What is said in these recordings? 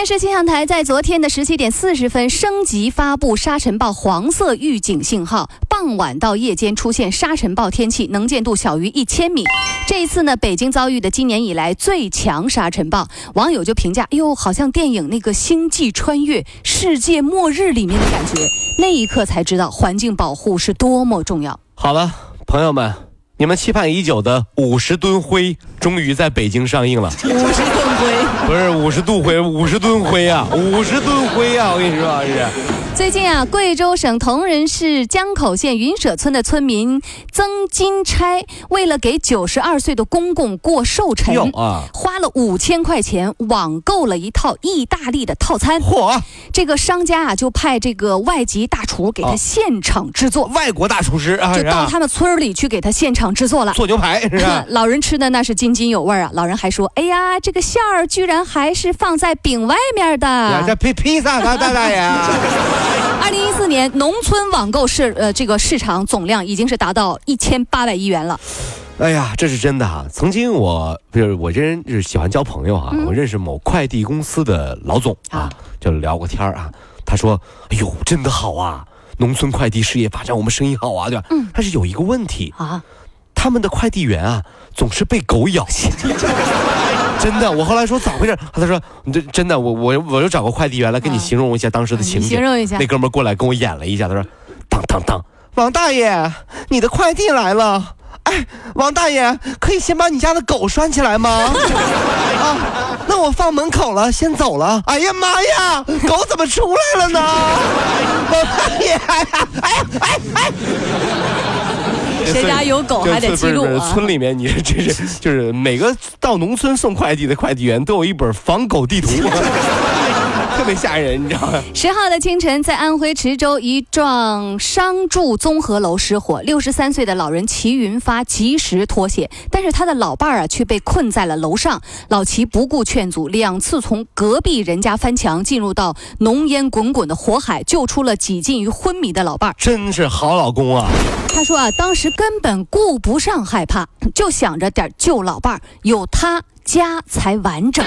北京市气象台在昨天的十七点四十分升级发布沙尘暴黄色预警信号，傍晚到夜间出现沙尘暴天气，能见度小于一千米。这一次呢，北京遭遇的今年以来最强沙尘暴，网友就评价：“哎呦，好像电影那个星际穿越、世界末日里面的感觉。”那一刻才知道环境保护是多么重要。好了，朋友们，你们期盼已久的五十吨灰终于在北京上映了。不是五十度灰，五十吨灰啊，五十吨灰啊！我跟你说，老师。最近啊，贵州省铜仁市江口县云舍村的村民曾金钗，为了给九十二岁的公公过寿辰，啊，花了五千块钱网购了一套意大利的套餐。嚯！这个商家啊，就派这个外籍大厨给他现场制作。外国大厨师啊，就到他们村里去给他现场制作了。做牛排是吧？老人吃的那是津津有味啊。老人还说：“哎呀，这个馅儿居然还是放在饼外面的。”这披披萨大大爷。二零一四年，农村网购市呃这个市场总量已经是达到一千八百亿元了。哎呀，这是真的哈！曾经我不是我这人就是喜欢交朋友啊，我认识某快递公司的老总啊，就聊过天啊。他说：“哎呦，真的好啊，农村快递事业发展，我们生意好啊，对吧？”嗯。但是有一个问题啊，他们的快递员啊总是被狗咬。真的，我后来说咋回事？他说：“你这真的，我我我又找个快递员来跟你形容一下当时的情景。”形容一下。那哥们过来跟我演了一下，他说：“当当当，王大爷，你的快递来了。哎，王大爷，可以先把你家的狗拴起来吗？啊，那我放门口了，先走了。哎呀妈呀，狗怎么出来了呢？王大爷，哎哎哎哎！”谁家有狗还得记录啊！村里面，你这是就是每个到农村送快递的快递员都有一本防狗地图，特别吓人，你知道吗？十号的清晨，在安徽池州一幢商住综合楼失火，六十三岁的老人齐云发及时脱险，但是他的老伴儿啊却被困在了楼上。老齐不顾劝阻，两次从隔壁人家翻墙进入到浓烟滚滚的火海，救出了几近于昏迷的老伴儿。真是好老公啊！他说啊，当时根本顾不上害怕，就想着点救老伴儿，有他家才完整。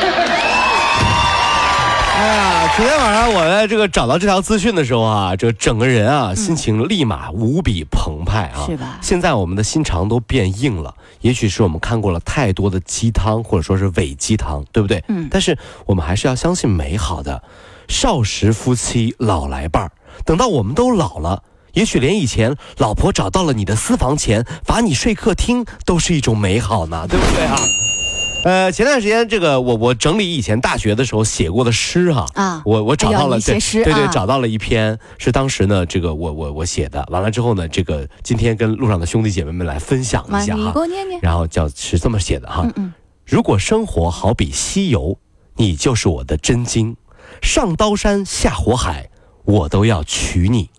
哎呀，昨天晚上我在这个找到这条资讯的时候啊，这整个人啊心情立马无比澎湃啊，是吧？现在我们的心肠都变硬了，也许是我们看过了太多的鸡汤，或者说是伪鸡汤，对不对？嗯。但是我们还是要相信美好的，少时夫妻老来伴儿，等到我们都老了。也许连以前老婆找到了你的私房钱，罚你睡客厅，都是一种美好呢，对不对啊？呃，前段时间这个我我整理以前大学的时候写过的诗哈啊，我我找到了对对对，找到了一篇是当时呢这个我我我写的，完了之后呢这个今天跟路上的兄弟姐妹们来分享一下哈，然后叫是这么写的哈，如果生活好比西游，你就是我的真经，上刀山下火海。我都要娶你，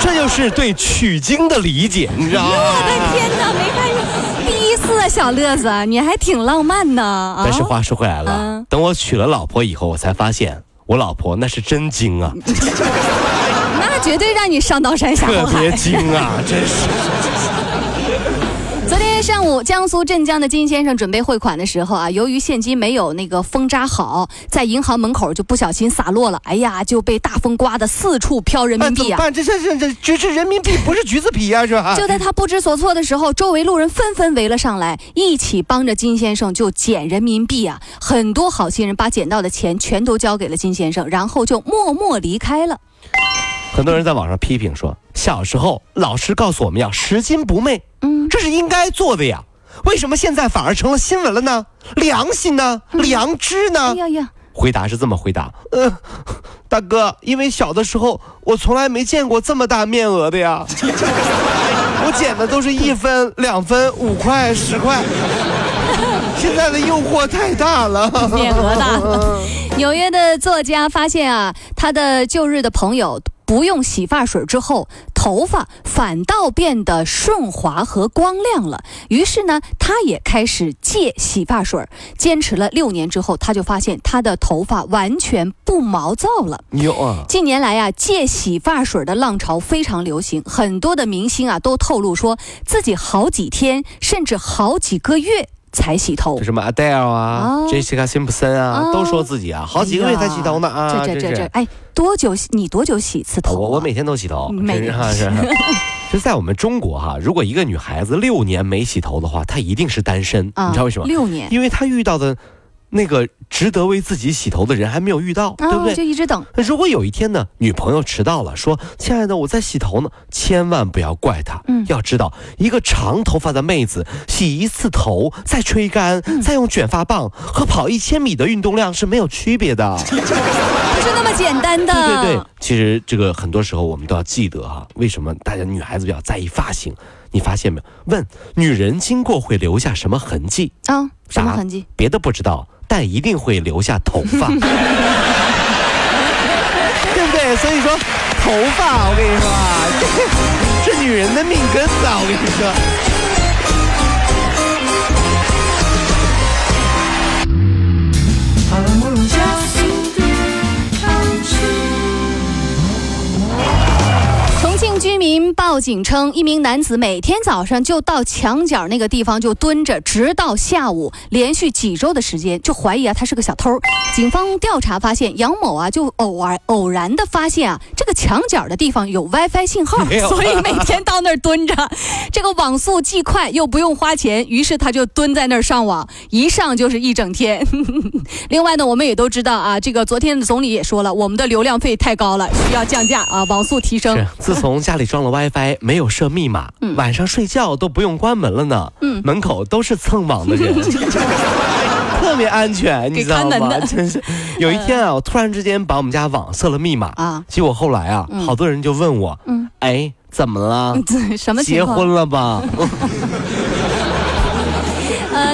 这就是对取经的理解，你知道吗？我的天哪，没看见，小乐子，你还挺浪漫呢。但是话说回来了，等我娶了老婆以后，我才发现我老婆那是真精啊，那绝对让你上刀山下火海，特别精啊，真是。上午，江苏镇江的金先生准备汇款的时候啊，由于现金没有那个封扎好，在银行门口就不小心洒落了。哎呀，就被大风刮得四处飘人民币啊！这这这这这是人民币，不是橘子皮呀，是吧？就在他不知所措的时候，周围路人纷纷围了上来，一起帮着金先生就捡人民币啊！很多好心人把捡到的钱全都交给了金先生，然后就默默离开了。很多人在网上批评说，小时候老师告诉我们要拾金不昧，嗯，这是应该做的呀。为什么现在反而成了新闻了呢？良心呢？良知呢？呀呀！回答是这么回答，嗯，大哥，因为小的时候我从来没见过这么大面额的呀，我捡的都是一分、两分、五块、十块。现在的诱惑太大了，面额大。纽约的作家发现啊，他的旧日的朋友不用洗发水之后，头发反倒变得顺滑和光亮了。于是呢，他也开始戒洗发水，坚持了六年之后，他就发现他的头发完全不毛躁了。有啊，近年来啊，戒洗发水的浪潮非常流行，很多的明星啊都透露说自己好几天甚至好几个月才洗头这。什么 Adele 啊、哦 Jessica Simpson 啊，哦都说自己啊，好几个月才洗头呢啊，这这这，这哎，多久洗你多久洗一次头、啊？我我每天都洗头，每天是哈是。就在我们中国哈，如果一个女孩子六年没洗头的话，她一定是单身。啊你知道为什么？六年，因为她遇到的那个值得为自己洗头的人还没有遇到，对不啊，对就？一直等。那如果有一天呢，女朋友迟到了，说：“亲爱的，我在洗头呢。”千万不要怪她。嗯要知道，一个长头发的妹子洗一次头，再吹干，嗯再用卷发棒，和跑一千米的运动量是没有区别的。不是那么简单的。对对对，其实这个很多时候我们都要记得哈，为什么大家女孩子比较在意发型？你发现没有？问女人经过会留下什么痕迹？啊，什么痕迹？别的不知道，但一定会留下头发，对不对？所以说，头发，我跟你说啊，这 是女人的命根子啊，我跟你说。民报警称，一名男子每天早上就到墙角那个地方就蹲着，直到下午，连续几周的时间，就怀疑啊他是个小偷。警方调查发现，杨某啊就偶尔偶然的发现啊这个墙角的地方有 WiFi 信号，所以每天到那儿蹲着，这个网速既快又不用花钱，于是他就蹲在那儿上网，一上就是一整天。另外呢，我们也都知道啊，这个昨天的总理也说了，我们的流量费太高了，需要降价啊，网速提升。自从家里装了 WiFi，没有设密码，嗯晚上睡觉都不用关门了呢。嗯门口都是蹭网的人，特别安全，你知道吗？真是，有一天啊，我突然之间把我们家网设了密码啊结果后来啊，嗯好多人就问我，嗯哎，怎么了？结婚了吧？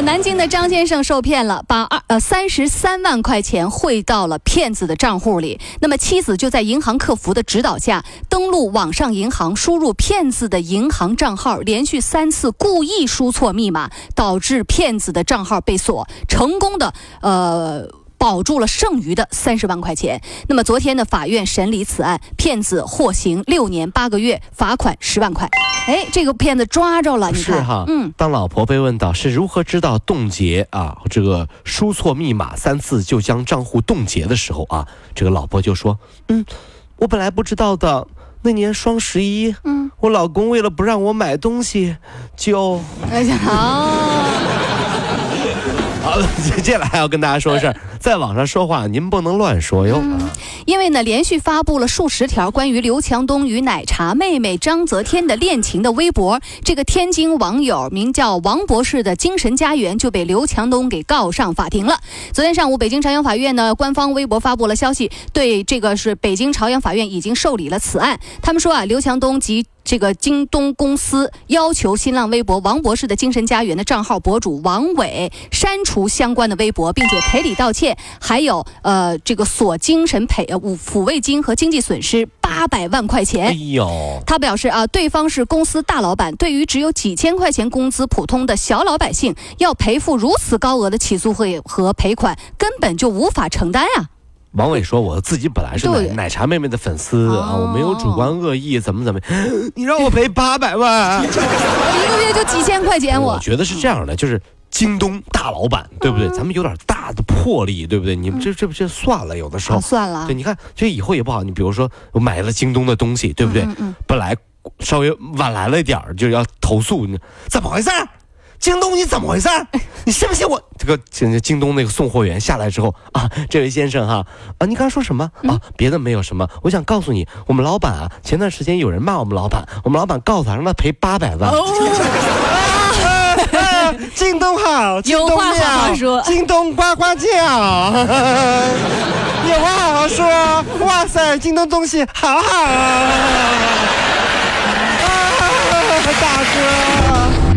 南京的张先生受骗了，把二呃三十三万块钱汇到了骗子的账户里。那么妻子就在银行客服的指导下，登录网上银行，输入骗子的银行账号，连续三次故意输错密码，导致骗子的账号被锁，成功的呃。保住了剩余的三十万块钱。那么昨天呢，法院审理此案，骗子获刑六年八个月，罚款十万块。哎，这个骗子抓着了，你看，是哈，嗯，当老婆被问到是如何知道冻结啊，这个输错密码三次就将账户冻结的时候啊，这个老婆就说，嗯，我本来不知道的。那年双十一，嗯，我老公为了不让我买东西，就哎呀，好。好了。接下来还要跟大家说个事儿，在网上说话您不能乱说哟。因为呢，连续发布了数十条关于刘强东与奶茶妹妹张泽天的恋情的微博，这个天津网友名叫王博士的精神家园就被刘强东给告上法庭了。昨天上午，北京朝阳法院呢官方微博发布了消息，对这个是北京朝阳法院已经受理了此案。他们说啊，刘强东及这个京东公司要求新浪微博王博士的精神家园的账号博主王伟删除相关的微博，并且赔礼道歉，还有呃这个索精神赔呃抚抚慰金和经济损失八百万块哎钱。呦，他表示啊，对方是公司大老板，对于只有几千块钱工资普通的小老百姓，要赔付如此高额的起诉费和赔款，根本就无法承担啊！王伟说：“我自己本来是奶茶妹妹的粉丝啊，哦我没有主观恶意，怎么怎么，你让我赔八百万。”一个月就几千块钱，我我觉得是这样的，就是京东大老板，对不对？嗯咱们有点大的魄力，对不对？你们这这不这算了，有的时候啊，，算了对，，你看这以后也不好。你比如说，我买了京东的东西，对不对？嗯嗯本来稍微晚来了一点儿就要投诉，你怎么回事？京东你怎么回事？你信不信我？这个京京东那个送货员下来之后啊，这位先生哈啊，你刚才说什么嗯啊？别的没有什么，我想告诉你，我们老板啊，前段时间有人骂我们老板，我们老板告他，让他赔八百万。啊 京东好，京东有话好好妙说 京东呱呱叫，有话好好说。哇塞，京东东西好好啊！啊，大哥。